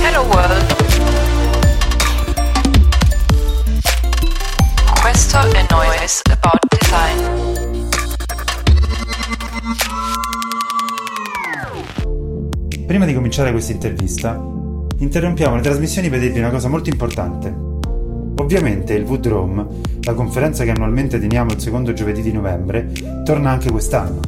Hello World. Questo è Noise About Design. Prima di cominciare questa intervista, interrompiamo le trasmissioni per dirvi una cosa molto importante. Ovviamente il Woodrome, la conferenza che annualmente teniamo il secondo giovedì di novembre, torna anche quest'anno.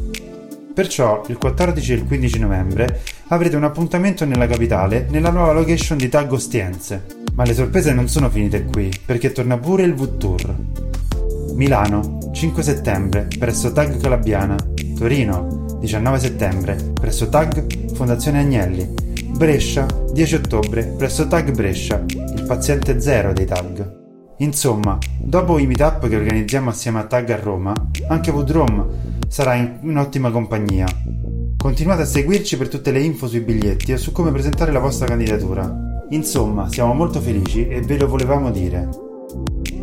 Perciò il 14 e il 15 novembre avrete un appuntamento nella capitale nella nuova location di Tag Ostiense. Ma le sorprese non sono finite qui, perché torna pure il Wood Tour. Milano, 5 settembre, presso Tag Calabiana. Torino, 19 settembre, presso Tag Fondazione Agnelli. Brescia, 10 ottobre, presso Tag Brescia, il paziente zero dei Tag. Insomma, dopo i meetup che organizziamo assieme a Tag a Roma, anche Woodrome sarà in ottima compagnia. Continuate a seguirci per tutte le info sui biglietti e su come presentare la vostra candidatura. Insomma, siamo molto felici e ve lo volevamo dire.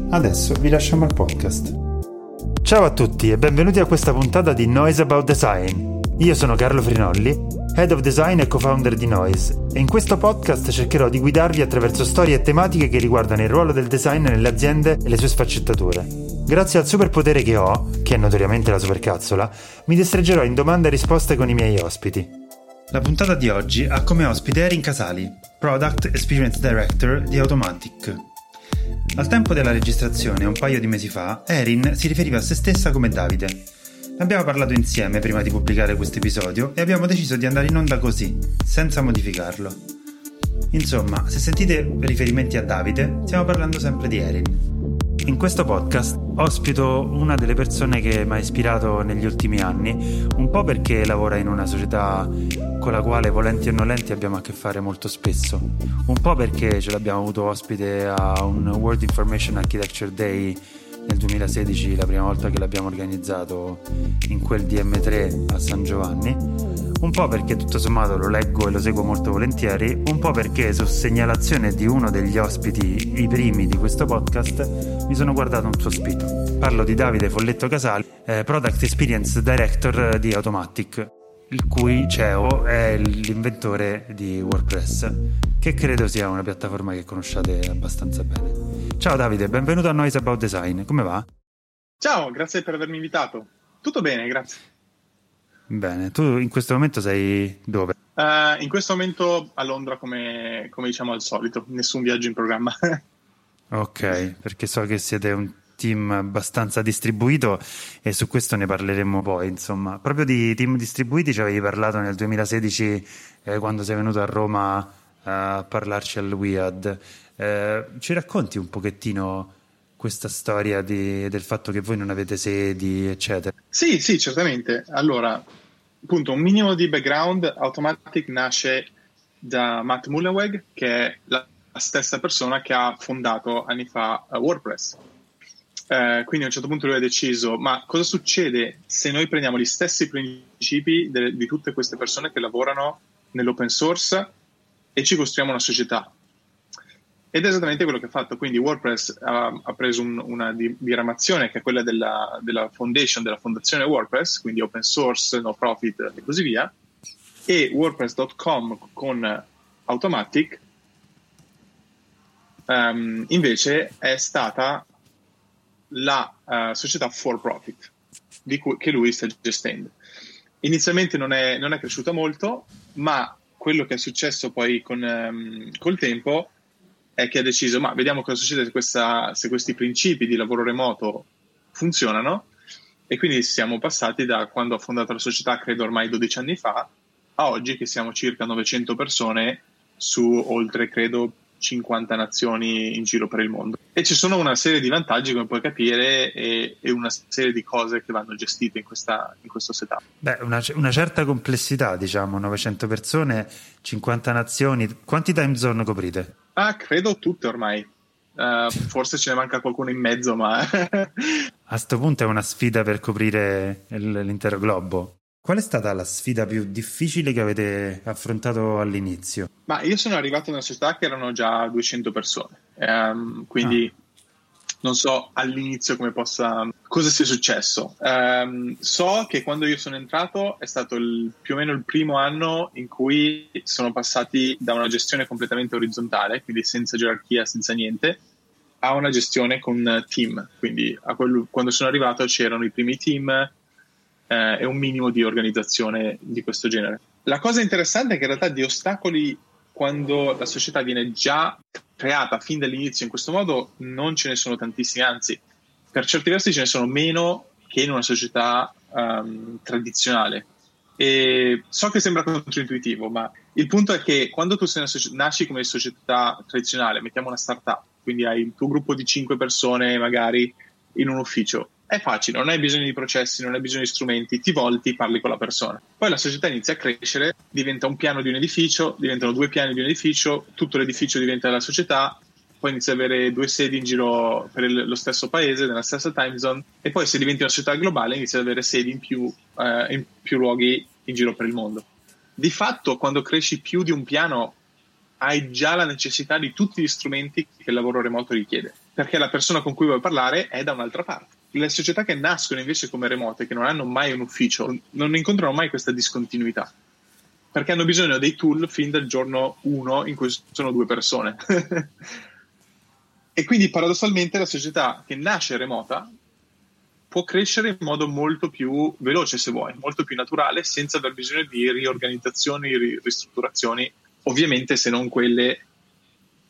Adesso vi lasciamo al podcast. Ciao a tutti e benvenuti a questa puntata di Noise About Design. Io sono Carlo Frinolli, Head of Design e co-founder di Noise, e in questo podcast cercherò di guidarvi attraverso storie e tematiche che riguardano il ruolo del design nelle aziende e le sue sfaccettature. Grazie al superpotere che ho, che è notoriamente la supercazzola, mi destreggerò in domande e risposte con i miei ospiti. La puntata di oggi ha come ospite Erin Casali, Product Experience Director di Automatic. Al tempo della registrazione, un paio di mesi fa, Erin si riferiva a se stessa come Davide. Ne abbiamo parlato insieme prima di pubblicare questo episodio e abbiamo deciso di andare in onda così, senza modificarlo. Insomma, se sentite riferimenti a Davide, stiamo parlando sempre di Erin. In questo podcast ospito una delle persone che mi ha ispirato negli ultimi anni, un po' perché lavora in una società con la quale volenti o nolenti abbiamo a che fare molto spesso, un po' perché ce l'abbiamo avuto ospite a un World Information Architecture Day nel 2016, la prima volta che l'abbiamo organizzato in quel DM3 a San Giovanni, un po' perché tutto sommato lo leggo e lo seguo molto volentieri, un po' perché su segnalazione di uno degli ospiti, i primi di questo podcast, mi sono guardato un suo spito. Parlo di Davide Folletto Casali, eh, Product Experience Director di Automatic, il cui CEO è l'inventore di WordPress, che credo sia una piattaforma che conosciate abbastanza bene. Ciao Davide, benvenuto a Noise About Design, come va? Ciao, grazie per avermi invitato. Tutto bene, grazie. Bene, tu in questo momento sei dove? Uh, in questo momento a Londra, come, come, diciamo al solito, nessun viaggio in programma. ok, perché so che siete un team abbastanza distribuito e su questo ne parleremo poi. Insomma, proprio di team distribuiti ci avevi parlato nel 2016 eh, quando sei venuto a Roma uh, a parlarci al WIAD. Eh, ci racconti un pochettino questa storia di, del fatto che voi non avete sedi, eccetera? Sì, sì, certamente. Allora, appunto, un minimo di background, Automatic nasce da Matt Mullenweg, che è la stessa persona che ha fondato anni fa uh, WordPress. Eh, quindi a un certo punto lui ha deciso, ma cosa succede se noi prendiamo gli stessi principi de- di tutte queste persone che lavorano nell'open source e ci costruiamo una società? Ed è esattamente quello che ha fatto. Quindi WordPress ha, ha preso un, una diramazione che è quella della, della, foundation, della fondazione WordPress, quindi open source, no profit e così via, e WordPress.com con Automatic um, invece è stata la uh, società for profit cui, che lui sta gestendo. Inizialmente non è, non è, cresciuta molto, ma quello che è successo poi con, um, col tempo è che ha deciso, ma vediamo cosa succede se, questa, se questi principi di lavoro remoto funzionano. E quindi siamo passati da quando ho fondato la società, credo ormai 12 anni fa, a oggi che siamo circa 900 persone su oltre, credo, 50 nazioni in giro per il mondo. E ci sono una serie di vantaggi, come puoi capire, e, e una serie di cose che vanno gestite in, questa, in questo setup. Beh, una, una, certa complessità, diciamo, 900 persone, 50 nazioni. Quanti time zone coprite? Ah, credo tutte ormai. Uh, forse ce ne manca qualcuno in mezzo, ma... A questo punto è una sfida per coprire l'intero globo. Qual è stata la sfida più difficile che avete affrontato all'inizio? Ma io sono arrivato in una società che erano già 200 persone, um, quindi ah. Non so all'inizio come possa, cosa sia successo. Um, so che quando io sono entrato è stato il, più o meno il primo anno in cui sono passati da una gestione completamente orizzontale, quindi senza gerarchia, senza niente, a una gestione con team. Quindi quel, quando sono arrivato c'erano i primi team eh, e un minimo di organizzazione di questo genere. La cosa interessante è che in realtà di ostacoli quando la società viene già creata fin dall'inizio in questo modo non ce ne sono tantissimi, anzi per certi versi ce ne sono meno che in una società um, tradizionale. E so che sembra controintuitivo, ma il punto è che quando tu soci- nasci come società tradizionale, mettiamo una startup, quindi hai il tuo gruppo di 5 persone magari in un ufficio, è facile, non hai bisogno di processi, non hai bisogno di strumenti, ti volti, parli con la persona. Poi la società inizia a crescere, diventa un piano di un edificio, diventano due piani di un edificio, tutto l'edificio diventa la società, poi inizia ad avere due sedi in giro per lo stesso paese, nella stessa time zone, e poi se diventi una società globale inizia ad avere sedi in più, eh, in più luoghi in giro per il mondo. Di fatto, quando cresci più di un piano, hai già la necessità di tutti gli strumenti che il lavoro remoto richiede, perché la persona con cui vuoi parlare è da un'altra parte le società che nascono invece come remote, che non hanno mai un ufficio, non incontrano mai questa discontinuità, perché hanno bisogno dei tool fin dal giorno 1 in cui sono due persone. e quindi paradossalmente la società che nasce remota può crescere in modo molto più veloce, se vuoi, molto più naturale, senza aver bisogno di riorganizzazioni, ristrutturazioni, ovviamente se non quelle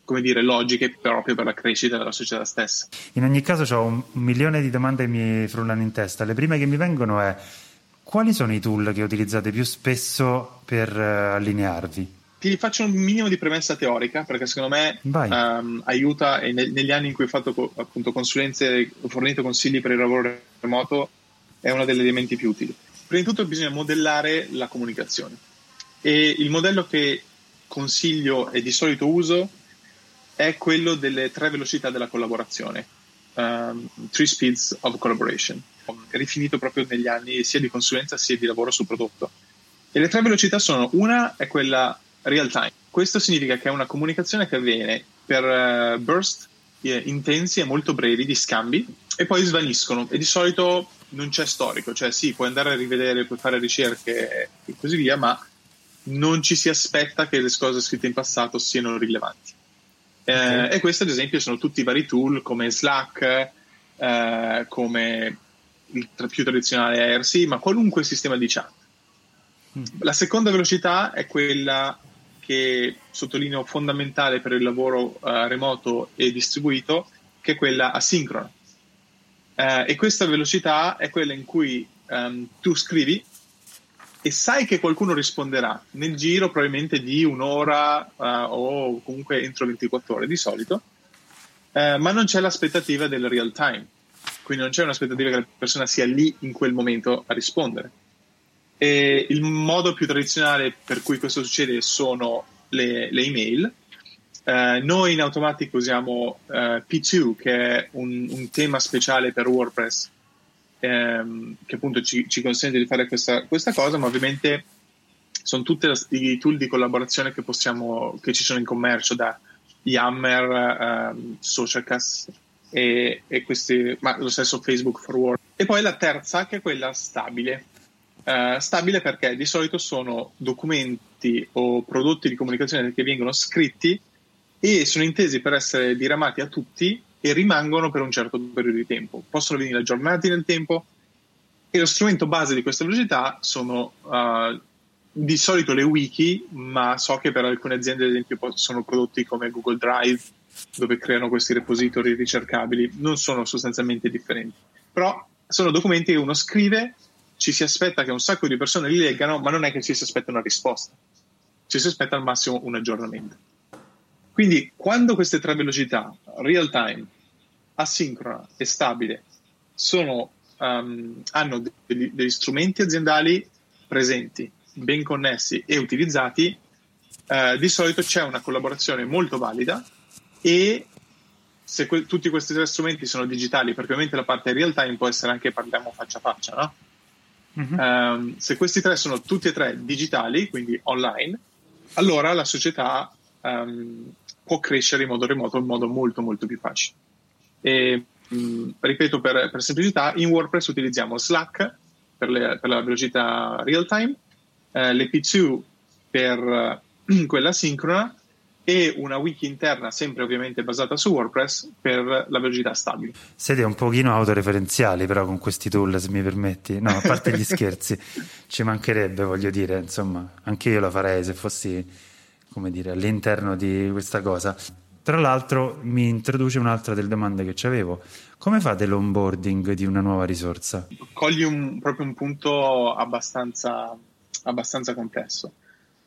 come dire, logiche proprio per la crescita della società stessa. In ogni caso ho un milione di domande che mi frullano in testa. Le prime che mi vengono è quali sono i tool che utilizzate più spesso per uh, allinearvi? Ti faccio un minimo di premessa teorica perché secondo me um, aiuta e ne- negli anni in cui ho fatto appunto consulenze, ho fornito consigli per il lavoro remoto, è uno degli elementi più utili. Prima di tutto bisogna modellare la comunicazione e il modello che consiglio e di solito uso è quello delle tre velocità della collaborazione, um, Three Speeds of Collaboration, rifinito proprio negli anni sia di consulenza sia di lavoro sul prodotto. E le tre velocità sono, una è quella real time, questo significa che è una comunicazione che avviene per uh, burst eh, intensi e molto brevi di scambi e poi svaniscono e di solito non c'è storico, cioè sì, puoi andare a rivedere, puoi fare ricerche e così via, ma non ci si aspetta che le cose scritte in passato siano rilevanti. Eh, E questi, ad esempio, sono tutti i vari tool come Slack, eh, come il più tradizionale IRC, ma qualunque sistema di chat. Mm. La seconda velocità è quella che sottolineo fondamentale per il lavoro uh, remoto e distribuito, che è quella asincrona. Uh, e questa velocità è quella in cui um, tu scrivi e sai che qualcuno risponderà nel giro probabilmente di un'ora uh, o comunque entro 24 ore di solito, uh, ma non c'è l'aspettativa del real time, quindi non c'è un'aspettativa che la persona sia lì in quel momento a rispondere. E il modo più tradizionale per cui questo succede sono le, le email. Uh, noi in automatico usiamo P2, che è un, un tema speciale per WordPress ehm, che appunto ci, ci, consente di fare questa, questa cosa, ma ovviamente sono tutti i tool di collaborazione che, possiamo, che ci sono in commercio da Yammer, ehm, Socialcast e, e questi, ma lo stesso Facebook Forward. E poi la terza che è quella stabile. Uh, stabile perché di solito sono documenti o prodotti di comunicazione che vengono scritti e sono intesi per essere diramati a tutti e rimangono per un certo periodo di tempo. Possono venire aggiornati nel tempo e lo strumento base di questa velocità sono uh, di solito le wiki, ma so che per alcune aziende, ad esempio, sono prodotti come Google Drive, dove creano questi repository ricercabili, non sono sostanzialmente differenti. Però sono documenti che uno scrive, ci si aspetta che un sacco di persone li leggano, ma non è che ci si aspetta una risposta. Ci si aspetta al massimo un aggiornamento. Quindi, quando queste tre velocità, real time, asincrona e stabile sono, um, hanno degli, degli, strumenti aziendali presenti, ben connessi e utilizzati, uh, di solito c'è una collaborazione molto valida e se que- tutti questi tre strumenti sono digitali, perché ovviamente la parte real time può essere anche parliamo faccia a faccia, no? Mm-hmm. Um, se questi tre sono tutti e tre digitali, quindi online, allora la società um, può crescere in modo remoto in modo molto molto più facile. E mh, ripeto per, per, semplicità, in WordPress utilizziamo Slack per, le, per la velocità real time, eh, l'EP2 per eh, quella sincrona e una wiki interna, sempre ovviamente basata su WordPress, per la velocità stabile. Siete un pochino autoreferenziali però con questi tool, se mi permetti. No, a parte gli scherzi, ci mancherebbe, voglio dire, insomma, anche io la farei se fossi, come dire, all'interno di questa cosa. Tra l'altro mi introduce un'altra delle domande che avevo. Come fate l'onboarding di una nuova risorsa? Cogli un, proprio un punto abbastanza, abbastanza complesso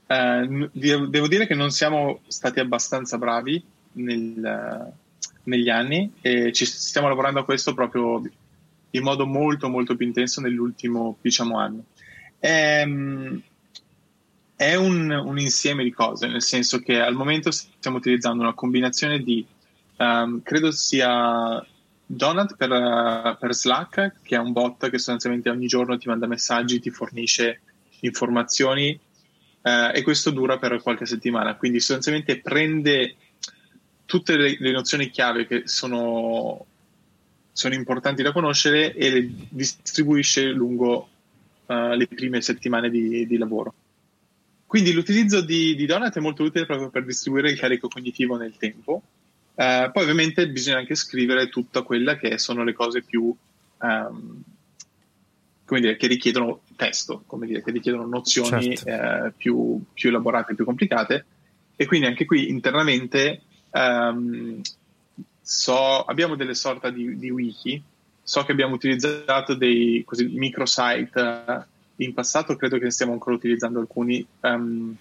eh, devo dire che non siamo stati abbastanza bravi nel, negli anni e ci stiamo lavorando a questo proprio in modo molto molto più intenso nell'ultimo diciamo anno. Ehm, è un, un, insieme di cose, nel senso che al momento stiamo utilizzando una combinazione di, um, credo sia Donut per, per, Slack, che è un bot che sostanzialmente ogni giorno ti manda messaggi, ti fornisce informazioni eh, e questo dura per qualche settimana, quindi sostanzialmente prende tutte le, le nozioni chiave che sono, sono, importanti da conoscere e le distribuisce lungo uh, le prime settimane di, di, lavoro. Quindi l'utilizzo di, di, Donut è molto utile proprio per distribuire il carico cognitivo nel tempo. Uh, poi ovviamente bisogna anche scrivere tutta quella che sono le cose più um, come dire, che richiedono testo, come dire, che richiedono nozioni certo. eh, più, più, elaborate, più complicate. E quindi anche qui internamente um, so, abbiamo delle sorte di, di, wiki. So che abbiamo utilizzato dei così, microsite in passato, credo che ne stiamo ancora utilizzando alcuni. Um,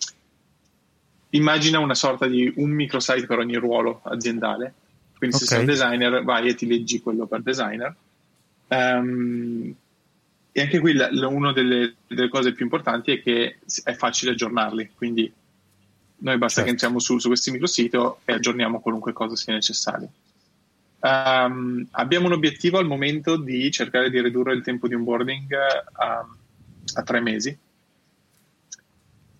immagina una sorta di un microsite per ogni ruolo aziendale. Quindi okay. se sei un designer vai e ti leggi quello per designer. Um, e anche qui una delle, delle, cose più importanti è che è facile aggiornarli, quindi noi basta certo. che entriamo su, su questo microsito e aggiorniamo qualunque cosa sia necessario. Um, abbiamo un obiettivo al momento di cercare di ridurre il tempo di onboarding a, a tre mesi,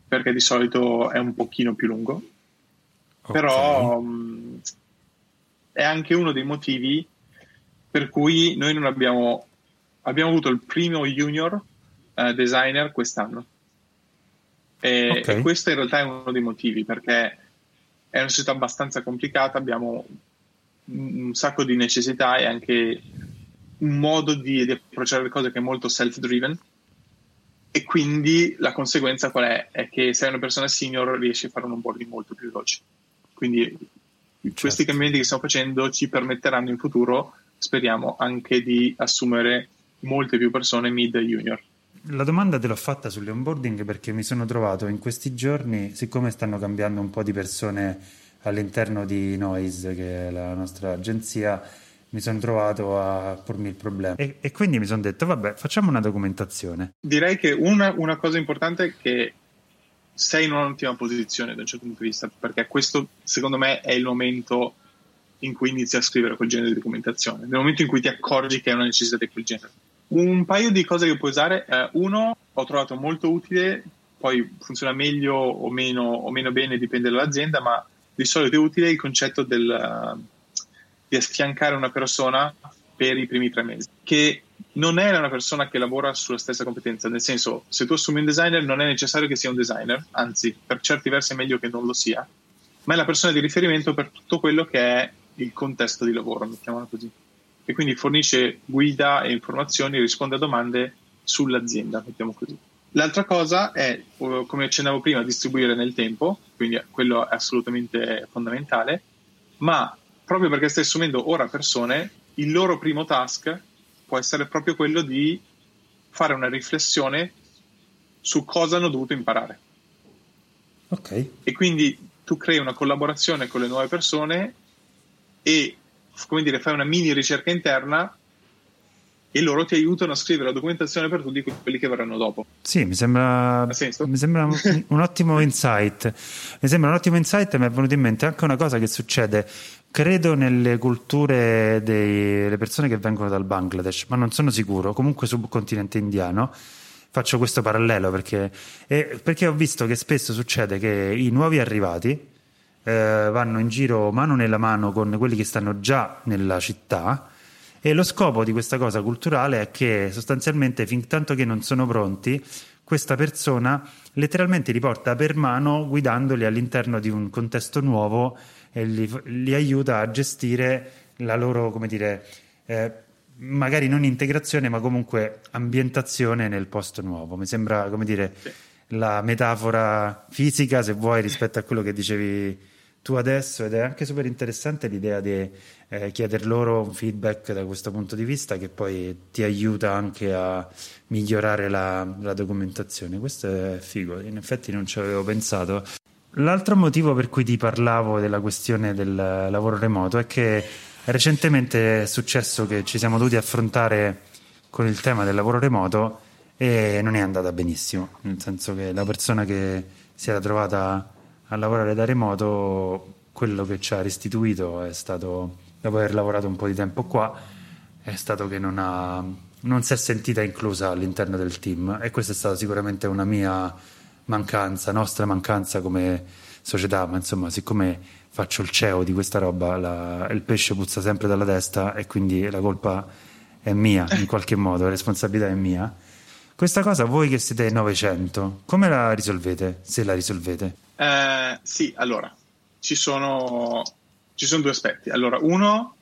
perché di solito è un pochino più lungo, okay. però um, è anche uno dei motivi per cui noi non abbiamo abbiamo avuto il primo junior uh, designer quest'anno. E, okay. e, questo in realtà è uno dei motivi perché è una società abbastanza complicata, abbiamo un sacco di necessità e anche un modo di, di approcciare le cose che è molto self-driven e quindi la conseguenza qual è? È che se hai una persona senior riesci a fare un onboarding molto più veloce. Quindi certo. questi cambiamenti che stiamo facendo ci permetteranno in futuro, speriamo, anche di assumere molte più persone mid e junior. La domanda te l'ho fatta sulle onboarding perché mi sono trovato in questi giorni, siccome stanno cambiando un po' di persone all'interno di Noise, che è la nostra agenzia, mi sono trovato a pormi il problema. E, e quindi mi sono detto, vabbè, facciamo una documentazione. Direi che una, una cosa importante è che sei in un'ottima posizione da un certo punto di vista, perché questo secondo me è il momento in cui inizi a scrivere quel genere di documentazione, nel momento in cui ti accorgi che hai una necessità di quel genere. Un paio di cose che puoi usare. Eh, uno, ho trovato molto utile, poi funziona meglio o meno, o meno bene, dipende dall'azienda, ma di solito è utile il concetto del, uh, di affiancare una persona per i primi tre mesi, che non è una persona che lavora sulla stessa competenza, nel senso, se tu assumi un designer non è necessario che sia un designer, anzi, per certi versi è meglio che non lo sia, ma è la persona di riferimento per tutto quello che è il contesto di lavoro, mettiamola così e quindi fornisce guida e informazioni, risponde a domande sull'azienda, mettiamo così. L'altra cosa è, come accennavo prima, distribuire nel tempo, quindi quello è assolutamente fondamentale, ma proprio perché stai assumendo ora persone, il loro primo task può essere proprio quello di fare una riflessione su cosa hanno dovuto imparare. Ok. E quindi tu crei una collaborazione con le nuove persone e come dire, fai una mini ricerca interna e loro ti aiutano a scrivere la documentazione per tutti quelli che verranno dopo. Sì, mi sembra, mi sembra un, un, ottimo insight. Mi sembra un ottimo insight e mi è venuto in mente anche una cosa che succede, credo, nelle culture delle persone che vengono dal Bangladesh, ma non sono sicuro, comunque sul continente indiano. Faccio questo parallelo perché, eh, perché ho visto che spesso succede che i nuovi arrivati eh, vanno in giro mano nella mano con quelli che stanno già nella città E lo scopo di questa cosa culturale è che sostanzialmente, fin tanto che non sono pronti, questa persona letteralmente li porta per mano guidandoli all'interno di un contesto nuovo e li, li aiuta a gestire la loro, come dire, eh, magari non integrazione, ma comunque ambientazione nel posto nuovo. Mi sembra, come dire, la metafora fisica, se vuoi, rispetto a quello che dicevi tu adesso ed è anche super interessante l'idea di eh, chieder loro un feedback da questo punto di vista che poi ti aiuta anche a migliorare la, la documentazione. Questo è figo, in effetti non ci avevo pensato. L'altro motivo per cui ti parlavo della questione del lavoro remoto è che recentemente è successo che ci siamo dovuti affrontare con il tema del lavoro remoto e non è andata benissimo, nel senso che la persona che si era trovata a lavorare da remoto, quello che ci ha restituito è stato, dopo aver lavorato un po' di tempo qua, è stato che non, ha, non si è sentita inclusa all'interno del team. E questa è stata sicuramente una mia mancanza, nostra mancanza come società, ma insomma siccome faccio il CEO di questa roba, la, il pesce puzza sempre dalla testa e quindi la colpa è mia in qualche modo, la responsabilità è mia. Questa cosa voi che siete 900, come la risolvete, se la risolvete? Eh, sì, allora, ci sono, ci sono due aspetti. Allora, uno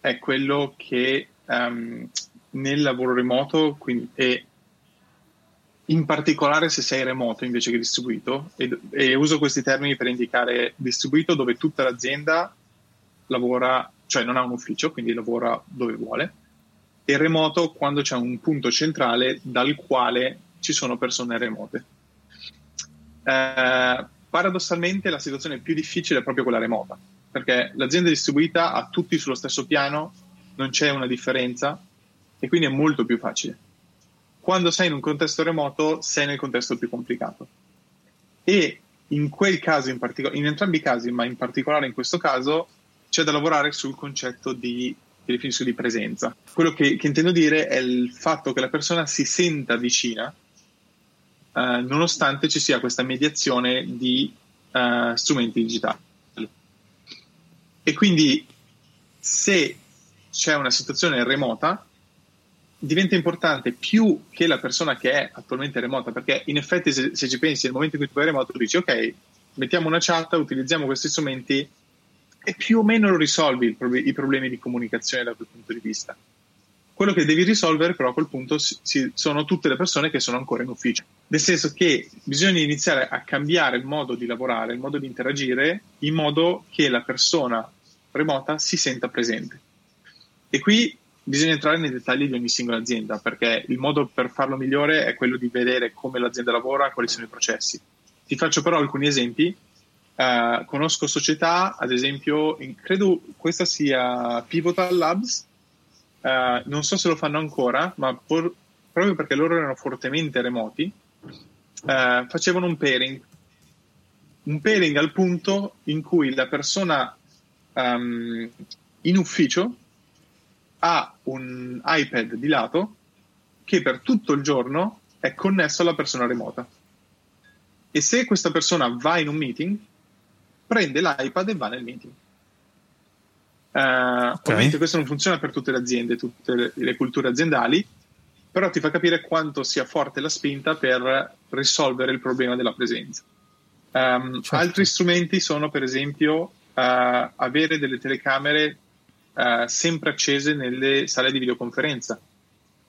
è quello che um, nel lavoro remoto, quindi, e in particolare se sei remoto invece che distribuito, e, e, uso questi termini per indicare distribuito dove tutta l'azienda lavora, cioè non ha un ufficio, quindi lavora dove vuole, e remoto quando c'è un punto centrale dal quale ci sono persone remote. Eh, paradossalmente la situazione più difficile è proprio quella remota, perché l'azienda distribuita ha tutti sullo stesso piano, non c'è una differenza e quindi è molto più facile. Quando sei in un contesto remoto sei nel contesto più complicato. E in quel caso in particolare, in entrambi i casi, ma in particolare in questo caso, c'è da lavorare sul concetto di di presenza. Quello che, che, intendo dire è il fatto che la persona si senta vicina, eh, nonostante ci sia questa mediazione di eh, strumenti digitali. E quindi se c'è una situazione remota, diventa importante più che la persona che è attualmente remota, perché in effetti se, se ci pensi nel momento in cui tu vai remoto, dici ok, mettiamo una chat, utilizziamo questi strumenti e più o meno lo risolvi i problemi di comunicazione da quel punto di vista. Quello che devi risolvere però a quel punto si, sono tutte le persone che sono ancora in ufficio, nel senso che bisogna iniziare a cambiare il modo di lavorare, il modo di interagire, in modo che la persona remota si senta presente. E qui bisogna entrare nei dettagli di ogni singola azienda, perché il modo per farlo migliore è quello di vedere come l'azienda lavora, quali sono i processi. Ti faccio però alcuni esempi Uh, conosco società, ad esempio, in, credo questa sia Pivotal Labs, uh, non so se lo fanno ancora, ma por, proprio perché loro erano fortemente remoti, uh, facevano un pairing. Un pairing al punto in cui la persona um, in ufficio ha un iPad di lato che per tutto il giorno è connesso alla persona remota. E se questa persona va in un meeting, prende l'iPad e va nel meeting. Uh, okay. Ovviamente questo non funziona per tutte le aziende, tutte le, le, culture aziendali, però ti fa capire quanto sia forte la spinta per risolvere il problema della presenza. Um, certo. Altri strumenti sono, per esempio, uh, avere delle telecamere uh, sempre accese nelle sale di videoconferenza.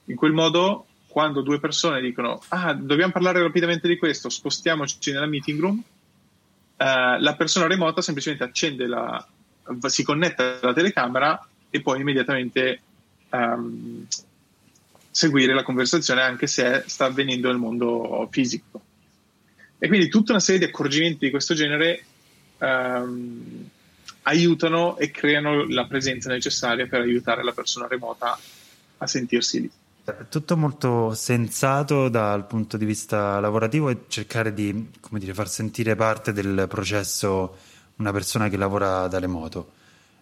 In quel modo, quando due persone dicono: Ah, dobbiamo parlare rapidamente di questo, spostiamoci nella meeting room eh, la persona remota semplicemente accende la, si connette alla telecamera e può immediatamente um, seguire la conversazione anche se sta avvenendo nel mondo fisico. E quindi tutta una serie di accorgimenti di questo genere um, aiutano e creano la presenza necessaria per aiutare la persona remota a sentirsi lì. Tutto molto sensato dal punto di vista lavorativo e cercare di dire, far sentire parte del processo una persona che lavora da remoto.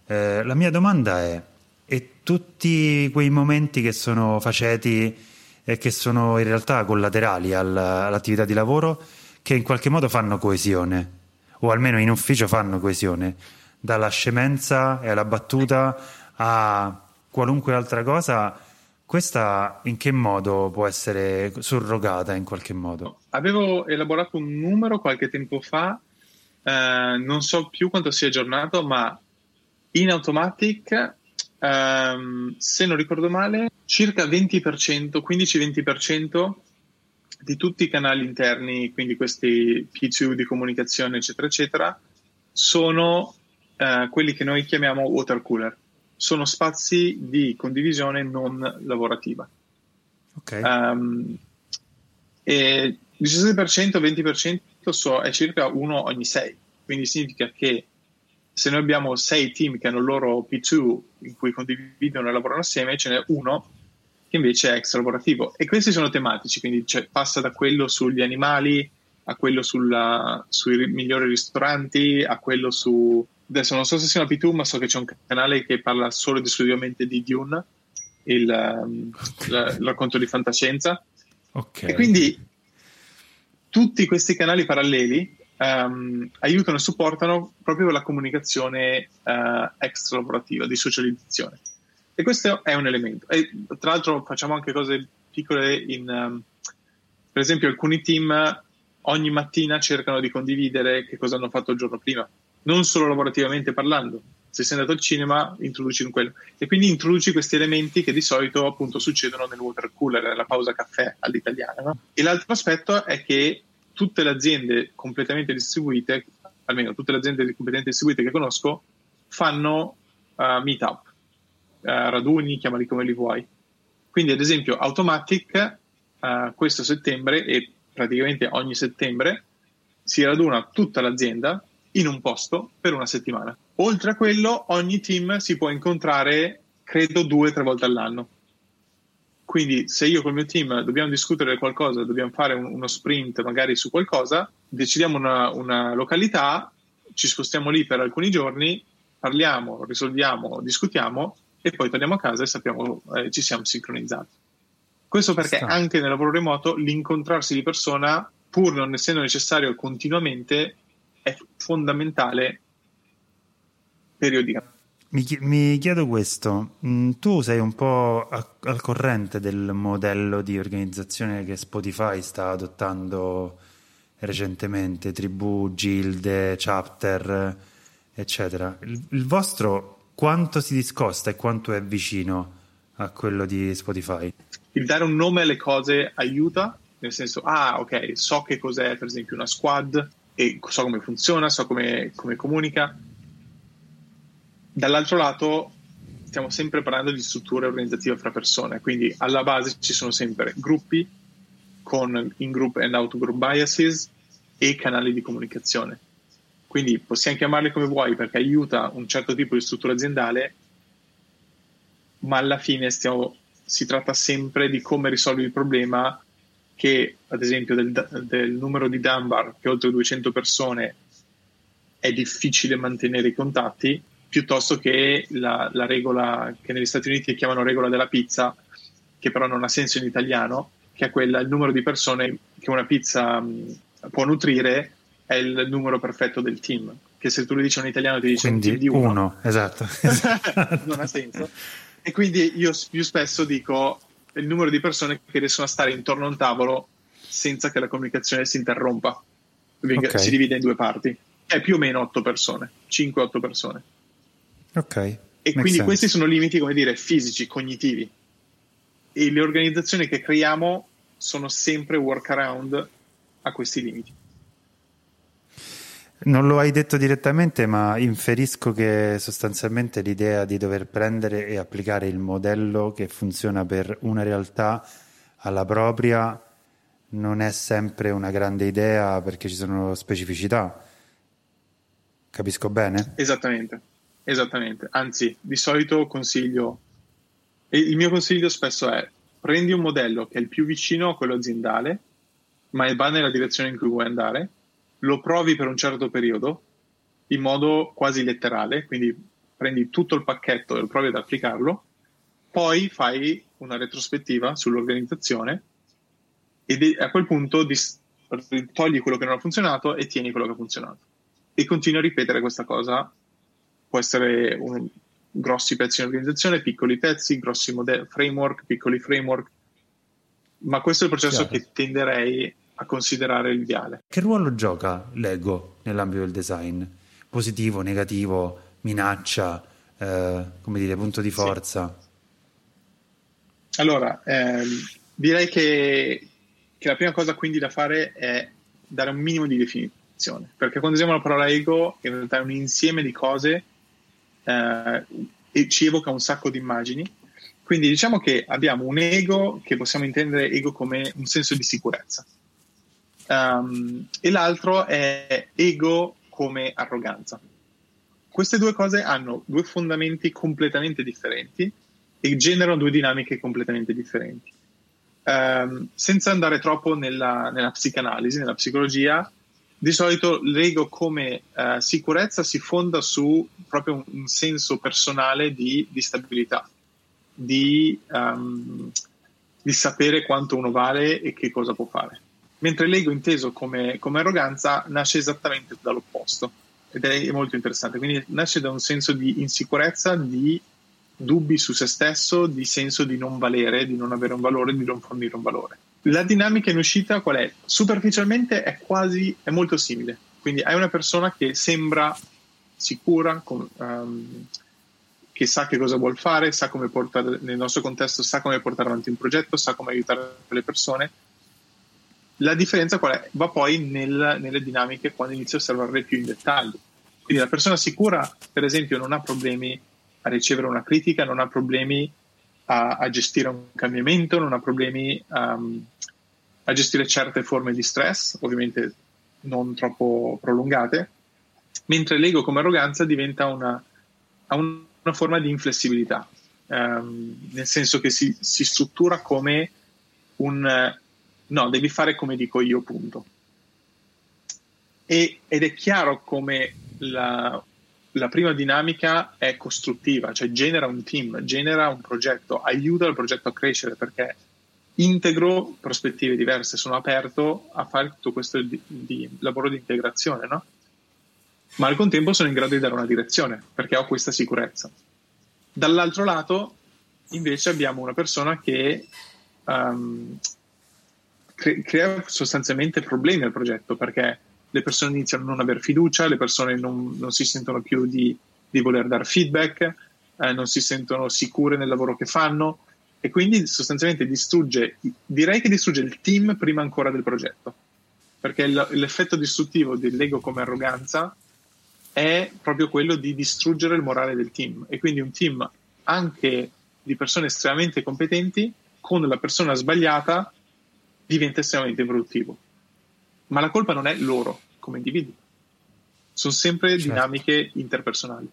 Eh, la mia domanda è, e tutti quei momenti che sono faceti e che sono in realtà collaterali all'attività di lavoro, che in qualche modo fanno coesione, o almeno in ufficio fanno coesione, dalla scemenza e alla battuta a qualunque altra cosa, questa in che modo può essere surrogata in qualche modo? Avevo elaborato un numero qualche tempo fa, eh, non so più quanto sia aggiornato, ma in Automatic, ehm, se non ricordo male, circa 20%, 15-20% di tutti i canali interni, quindi questi P2 di comunicazione, eccetera, eccetera, sono eh, quelli che noi chiamiamo water cooler. Sono spazi di condivisione non lavorativa. Ok. Um, e 17%, 20% so, è circa uno ogni sei. Quindi significa che se noi abbiamo sei team che hanno il loro P2 in cui condividono e lavorano assieme, ce n'è uno che invece è extra lavorativo. E questi sono tematici, quindi cioè, passa da quello sugli animali a quello sulla, sui migliori ristoranti, a quello su... Adesso non so se sia una P2, ma so che c'è un canale che parla solo ed esclusivamente di Dune, il, um, il racconto di fantascienza. Okay. E quindi tutti questi canali paralleli um, aiutano e supportano proprio la comunicazione uh, extra lavorativa, di socializzazione. E questo è un elemento. E, tra l'altro facciamo anche cose piccole in... Um, per esempio alcuni team ogni mattina cercano di condividere che cosa hanno fatto il giorno prima, non solo lavorativamente parlando. Se sei andato al cinema, introduci in quello. E quindi introduci questi elementi che di solito appunto succedono nel water cooler, nella pausa caffè all'italiana. No? E l'altro aspetto è che tutte le aziende completamente distribuite, almeno tutte le aziende completamente distribuite che conosco, fanno uh, meetup, uh, raduni, chiamali come li vuoi. Quindi, ad esempio, Automatic uh, questo settembre e praticamente ogni settembre si raduna tutta l'azienda in un posto per una settimana. Oltre a quello, ogni team si può incontrare, credo, due o tre volte all'anno. Quindi, se io col mio team dobbiamo discutere qualcosa, dobbiamo fare un, uno sprint magari su qualcosa, decidiamo una, una località, ci spostiamo lì per alcuni giorni, parliamo, risolviamo, discutiamo e poi torniamo a casa e sappiamo, eh, ci siamo sincronizzati. Questo perché anche nel lavoro remoto l'incontrarsi di persona, pur non essendo necessario continuamente, è fondamentale periodicamente. Mi, mi chiedo questo, mm, tu sei un po' al corrente del modello di organizzazione che Spotify sta adottando recentemente, tribù, gilde, chapter, eccetera. Il, il vostro quanto si discosta e quanto è vicino a quello di Spotify? il dare un nome alle cose aiuta, nel senso, ah, ok, so che cos'è per esempio una squad e so come funziona, so come, come comunica. Dall'altro lato, stiamo sempre parlando di strutture organizzative fra persone, quindi alla base ci sono sempre gruppi con in-group and out-group biases e canali di comunicazione. Quindi possiamo chiamarli come vuoi perché aiuta un certo tipo di struttura aziendale, ma alla fine stiamo si tratta sempre di come risolvi il problema che, ad esempio, del, del numero di Dunbar, che oltre 200 persone è difficile mantenere i contatti, piuttosto che la, la, regola che negli Stati Uniti chiamano regola della pizza, che però non ha senso in italiano, che è quella, il numero di persone che una pizza mh, può nutrire è il numero perfetto del team. Che se tu lo dici in italiano ti dice Quindi un team di uno. uno esatto. non ha senso. E quindi io più spesso dico il numero di persone che riescono a stare intorno a un tavolo senza che la comunicazione si interrompa. Okay. Si divide in due parti. È più o meno 8 persone, 5-8 persone. Ok. E Make quindi sense. questi sono limiti, come dire, fisici, cognitivi. E le organizzazioni che creiamo sono sempre workaround a questi limiti. Non lo hai detto direttamente, ma inferisco che sostanzialmente l'idea di dover prendere e applicare il modello che funziona per una realtà alla propria non è sempre una grande idea perché ci sono specificità. Capisco bene? Esattamente, esattamente. Anzi, di solito consiglio, il mio consiglio spesso è prendi un modello che è il più vicino a quello aziendale, ma va nella direzione in cui vuoi andare lo provi per un certo periodo in modo quasi letterale, quindi prendi tutto il pacchetto e lo provi ad applicarlo, poi fai una retrospettiva sull'organizzazione e a quel punto dis- togli quello che non ha funzionato e tieni quello che ha funzionato. E continui a ripetere questa cosa. Può essere un, grossi pezzi in organizzazione, piccoli pezzi, grossi modelli, framework, piccoli framework, ma questo è il processo Chiaro. che tenderei a considerare l'ideale. Che ruolo gioca l'ego nell'ambito del design? Positivo, negativo, minaccia, eh, come dire, punto di forza? Sì. Allora, ehm, direi che, che la prima cosa quindi da fare è dare un minimo di definizione, perché quando usiamo la parola ego in realtà è un insieme di cose eh, e ci evoca un sacco di immagini. Quindi diciamo che abbiamo un ego che possiamo intendere ego come un senso di sicurezza. Um, e l'altro è ego come arroganza. Queste due cose hanno due fondamenti completamente differenti e generano due dinamiche completamente differenti. Um, senza andare troppo nella, nella, psicanalisi, nella psicologia, di solito l'ego come uh, sicurezza si fonda su proprio un, un senso personale di, di stabilità, di, um, di, sapere quanto uno vale e che cosa può fare. Mentre l'ego inteso come, come arroganza nasce esattamente dall'opposto ed è molto interessante. Quindi nasce da un senso di insicurezza, di dubbi su se stesso, di senso di non valere, di non avere un valore, di non fornire un valore. La dinamica in uscita qual è? Superficialmente è quasi, è molto simile. Quindi hai una persona che sembra sicura, con, um, che sa che cosa vuole fare, sa come portare, nel nostro contesto, sa come portare avanti un progetto, sa come aiutare le persone. La differenza qual è? Va poi nel, nelle dinamiche quando inizia a osservarle più in dettaglio. Quindi la persona sicura, per esempio, non ha problemi a ricevere una critica, non ha problemi a, a gestire un cambiamento, non ha problemi um, a gestire certe forme di stress, ovviamente non troppo prolungate, mentre l'ego come arroganza diventa una, una forma di inflessibilità, um, nel senso che si, si struttura come un no, devi fare come dico io, punto. E, ed è chiaro come la, la prima dinamica è costruttiva, cioè genera un team, genera un progetto, aiuta il progetto a crescere perché integro prospettive diverse, sono aperto a fare tutto questo di, di lavoro di integrazione, no? Ma al contempo sono in grado di dare una direzione perché ho questa sicurezza. Dall'altro lato, invece, abbiamo una persona che um, cre- crea sostanzialmente problemi al progetto perché le persone iniziano a non avere fiducia, le persone non, non si sentono più di, di voler dare feedback, eh, non si sentono sicure nel lavoro che fanno e quindi sostanzialmente distrugge, direi che distrugge il team prima ancora del progetto, perché l- l'effetto distruttivo dell'ego come arroganza è proprio quello di distruggere il morale del team e quindi un team anche di persone estremamente competenti con la persona sbagliata diventa estremamente produttivo ma la colpa non è loro come individui, sono sempre certo. dinamiche interpersonali.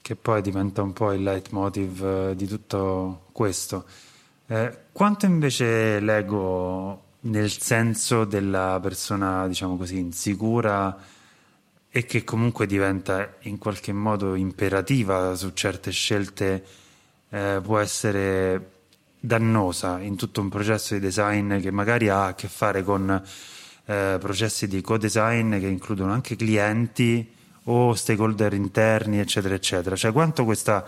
Che poi diventa un po' il leitmotiv eh, di tutto questo. Eh, quanto invece l'ego nel senso della persona, diciamo così, insicura e che comunque diventa in qualche modo imperativa su certe scelte, eh, può essere dannosa in tutto un processo di design che magari ha a che fare con eh, processi di co-design che includono anche clienti o stakeholder interni, eccetera, eccetera. Cioè quanto questa,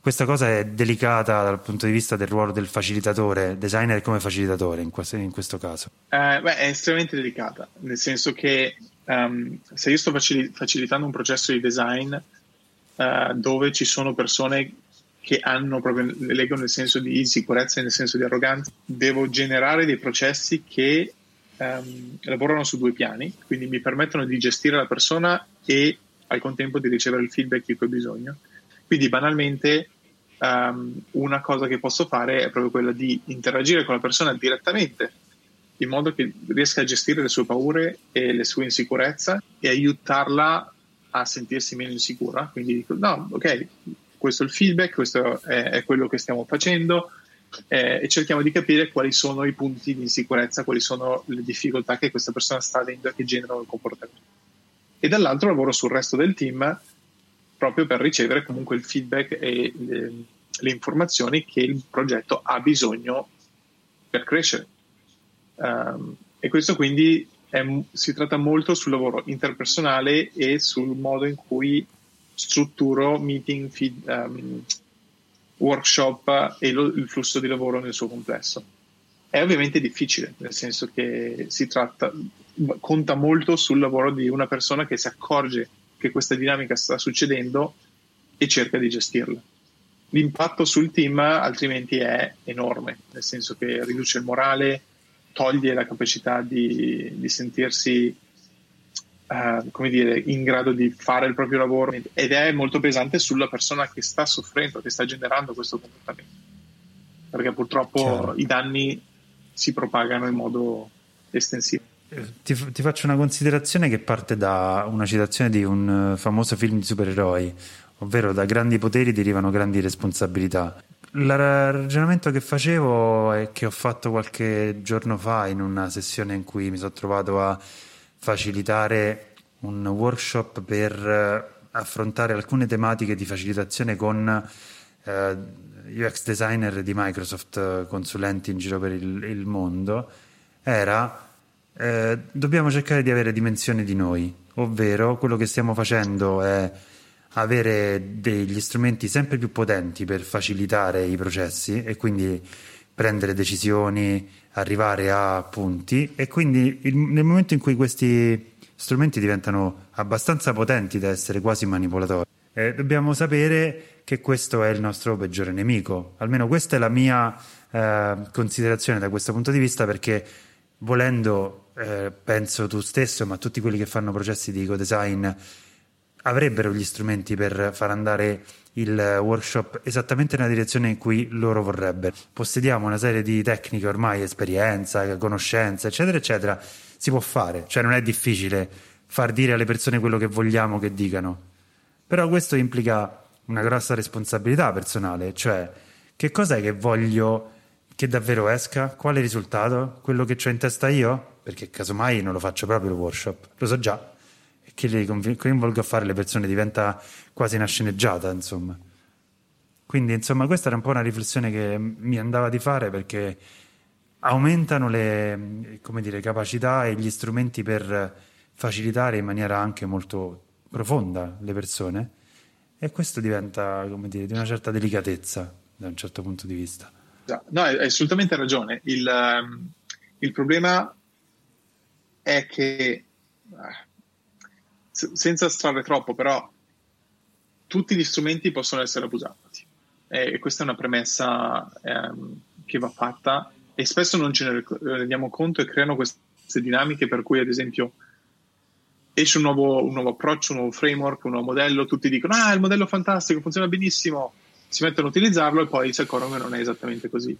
questa cosa è delicata dal punto di vista del ruolo del facilitatore, designer come facilitatore in questo, in questo caso? Eh, beh, è estremamente delicata, nel senso che um, se io sto facil- facilitando un processo di design uh, dove ci sono persone che hanno proprio l'ego nel senso di insicurezza e nel senso di arroganza, devo generare dei processi che um, lavorano su due piani, quindi mi permettono di gestire la persona e al contempo di ricevere il feedback di cui ho bisogno. Quindi banalmente um, una cosa che posso fare è proprio quella di interagire con la persona direttamente in modo che riesca a gestire le sue paure e le sue insicurezze e aiutarla a sentirsi meno insicura. Quindi dico, no, ok, questo è il feedback, questo è, è quello che stiamo facendo eh, e cerchiamo di capire quali sono i punti di insicurezza, quali sono le difficoltà che questa persona sta avendo e che generano il comportamento. E dall'altro lavoro sul resto del team proprio per ricevere comunque il feedback e le, le informazioni che il progetto ha bisogno per crescere. Um, e questo quindi è, si tratta molto sul lavoro interpersonale e sul modo in cui strutturo meeting, feed, um, workshop e lo, il flusso di lavoro nel suo complesso. È ovviamente difficile, nel senso che si tratta, conta molto sul lavoro di una persona che si accorge che questa dinamica sta succedendo e cerca di gestirla. L'impatto sul team altrimenti è enorme, nel senso che riduce il morale, toglie la capacità di, di sentirsi uh, come dire, in grado di fare il proprio lavoro ed è molto pesante sulla persona che sta soffrendo, che sta generando questo comportamento. Perché purtroppo Chiaro. i danni si propagano in modo estensivo. Ti, ti, faccio una considerazione che parte da una citazione di un famoso film di supereroi, ovvero da grandi poteri derivano grandi responsabilità. Il ragionamento che facevo e che ho fatto qualche giorno fa in una sessione in cui mi sono trovato a facilitare un workshop per eh, affrontare alcune tematiche di facilitazione con eh, UX designer di Microsoft, eh, consulenti in giro per il, il mondo, era eh, dobbiamo cercare di avere dimensione di noi, ovvero quello che stiamo facendo è avere degli strumenti sempre più potenti per facilitare i processi e quindi prendere decisioni, arrivare a punti e quindi il, nel momento in cui questi strumenti diventano abbastanza potenti da essere quasi manipolatori, eh, dobbiamo sapere che questo è il nostro peggiore nemico. Almeno questa è la mia eh, considerazione da questo punto di vista perché volendo, eh, penso tu stesso, ma tutti quelli che fanno processi di eco-design avrebbero gli strumenti per far andare il workshop esattamente nella direzione in cui loro vorrebbero. Possediamo una serie di tecniche ormai, esperienza, conoscenza, eccetera, eccetera. Si può fare, cioè non è difficile far dire alle persone quello che vogliamo che dicano. Però questo implica una grossa responsabilità personale, cioè che cos'è che voglio che davvero esca? Quale risultato? Quello che ho in testa io? Perché casomai non lo faccio proprio il workshop, lo so già che li coinvolgo a fare le persone diventa quasi una sceneggiata, insomma. Quindi, insomma, questa era un po' una riflessione che mi andava di fare perché aumentano le dire, capacità e gli strumenti per facilitare in maniera anche molto profonda le persone e questo diventa, come dire, di una certa delicatezza da un certo punto di vista. No, hai assolutamente ragione. Il, um, il problema è che ah, senza strarre troppo, però tutti gli strumenti possono essere abusati. E questa è una premessa ehm, che va fatta. E spesso non ce ne rendiamo conto e creano queste dinamiche per cui ad esempio esce un nuovo, un nuovo approccio, un nuovo framework, un nuovo modello, tutti dicono ah il modello è fantastico, funziona benissimo, si mettono a utilizzarlo e poi si accorgono che non è esattamente così.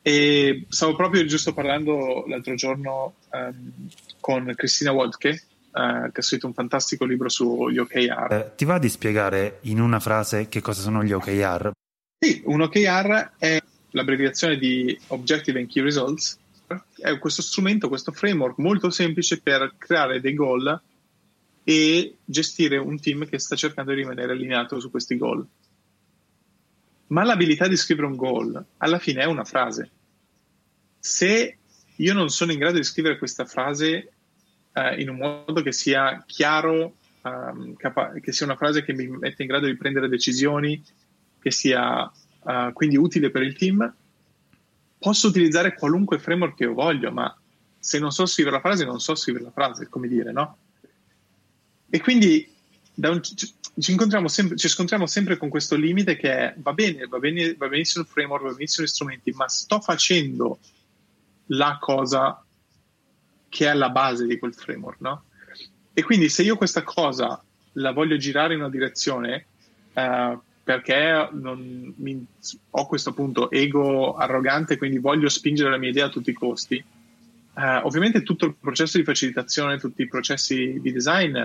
E stavo proprio giusto parlando l'altro giorno um, con Cristina Wodke, eh, che ha scritto un fantastico libro sugli OKR. Eh, ti va di spiegare in una frase che cosa sono gli OKR? Sì, un OKR è l'abbreviazione di Objective and Key Results. È questo strumento, questo framework molto semplice per creare dei goal e gestire un team che sta cercando di rimanere allineato su questi goal. Ma l'abilità di scrivere un goal alla fine è una frase. Se io non sono in grado di scrivere questa frase eh, in un modo che sia chiaro, um, capa- che sia una frase che mi mette in grado di prendere decisioni, che sia uh, quindi utile per il team, posso utilizzare qualunque framework che io voglio, ma se non so scrivere la frase, non so scrivere la frase, come dire, no? E quindi un, ci, sempre, ci, scontriamo sempre con questo limite che è va bene, va, bene, va benissimo il framework, va benissimo gli strumenti, ma sto facendo la cosa che è alla base di quel framework, no? E quindi se io questa cosa la voglio girare in una direzione uh, perché mi, ho questo appunto ego arrogante, quindi voglio spingere la mia idea a tutti i costi, uh, ovviamente tutto il processo di facilitazione, tutti i processi di design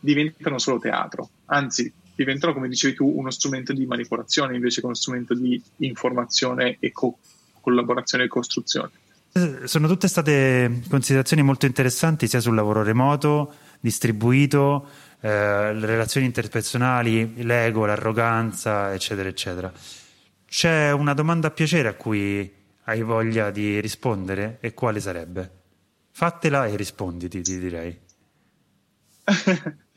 diventano solo teatro, anzi diventano, come dicevi tu, uno strumento di manipolazione invece che uno strumento di informazione e co- collaborazione e costruzione. Sono tutte state considerazioni molto interessanti sia sul lavoro remoto, distribuito, eh, le relazioni interpersonali, l'ego, l'arroganza, eccetera, eccetera. C'è una domanda a piacere a cui hai voglia di rispondere e quale sarebbe? Fatela e risponditi, ti direi.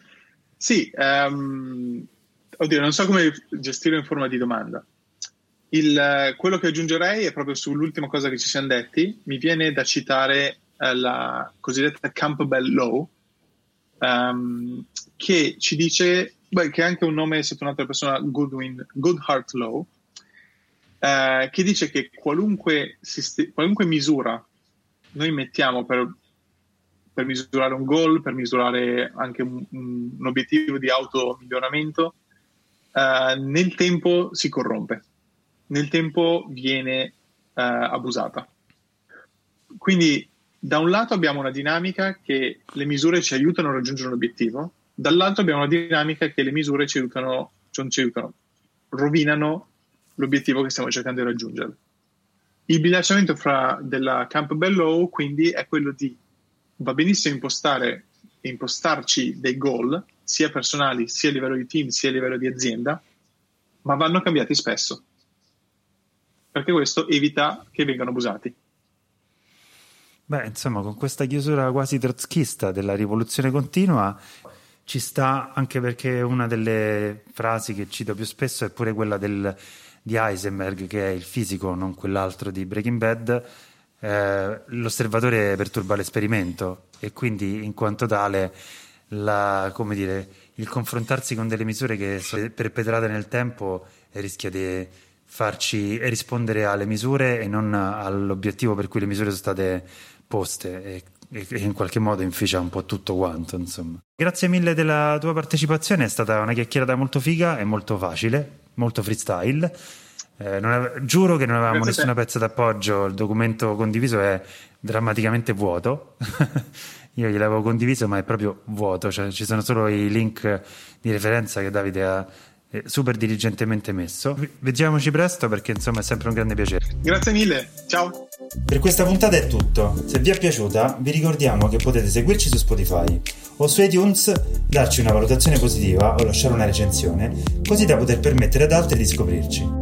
Sì, um, oddio, non so come gestire in forma di domanda. Il, quello che aggiungerei è proprio sull'ultima cosa che ci siamo detti. Mi viene da citare eh, la cosiddetta Campbell Law, um, che ci dice, beh, che è anche un nome sotto un'altra persona, Goodwin, Goodhart Law, eh, che dice che qualunque, sist- qualunque misura noi mettiamo per, per, misurare un goal, per misurare anche un, un obiettivo di auto miglioramento, eh, nel tempo si corrompe, nel tempo viene eh, abusata. Quindi da un lato abbiamo una dinamica che le misure ci aiutano a raggiungere un obiettivo, dall'altro abbiamo una dinamica che le misure ci aiutano, cioè non ci aiutano, rovinano l'obiettivo che stiamo cercando di raggiungere. Il bilanciamento fra della Campbell Law quindi è quello di va benissimo impostare impostarci dei goal sia personali sia a livello di team sia a livello di azienda ma vanno cambiati spesso perché questo evita che vengano abusati Beh, insomma, con questa chiusura quasi trotschista della rivoluzione continua ci sta anche perché una delle frasi che cito più spesso è pure quella del, di Heisenberg, che è il fisico, non quell'altro di Breaking Bad. Eh, l'osservatore perturba l'esperimento e quindi in quanto tale la, dire, il confrontarsi con delle misure che sono perpetrate nel tempo rischia di farci rispondere alle misure e non all'obiettivo per cui le misure sono state poste e, e in qualche modo inficia un po' tutto quanto, insomma. Grazie mille della tua partecipazione, è stata una chiacchierata molto figa e molto facile, molto freestyle. Eh, ave- giuro che non avevamo Grazie nessuna pezza d'appoggio, il documento condiviso è drammaticamente vuoto. Io gliel'avevo condiviso, ma è proprio vuoto, cioè ci sono solo i link di referenza che Davide ha super diligentemente messo. Vediamoci presto perché insomma è sempre un grande piacere. Grazie mille, ciao. Per questa puntata è tutto. Se vi è piaciuta, vi ricordiamo che potete seguirci su Spotify o su iTunes, darci una valutazione positiva o lasciare una recensione, così da poter permettere ad altri di scoprirci.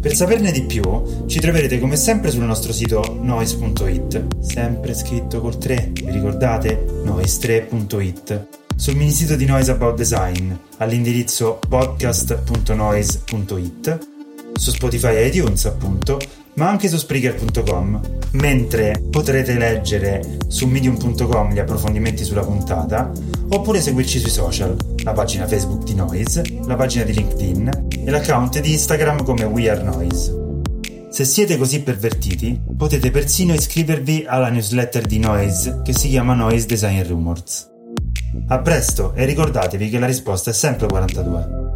Per saperne di più, ci troverete come sempre sul nostro sito noise.it, sempre scritto col 3, vi ricordate? noise3.it sul mini sito di Noise About Design all'indirizzo podcast.noise.it, su Spotify e iTunes appunto, ma anche su Spreaker.com, mentre potrete leggere su medium.com gli approfondimenti sulla puntata, oppure seguirci sui social, la pagina Facebook di Noise, la pagina di LinkedIn e l'account di Instagram come We Are Noise. Se siete così pervertiti, potete persino iscrivervi alla newsletter di Noise che si chiama Noise Design Rumors. A presto e ricordatevi che la risposta è sempre 42.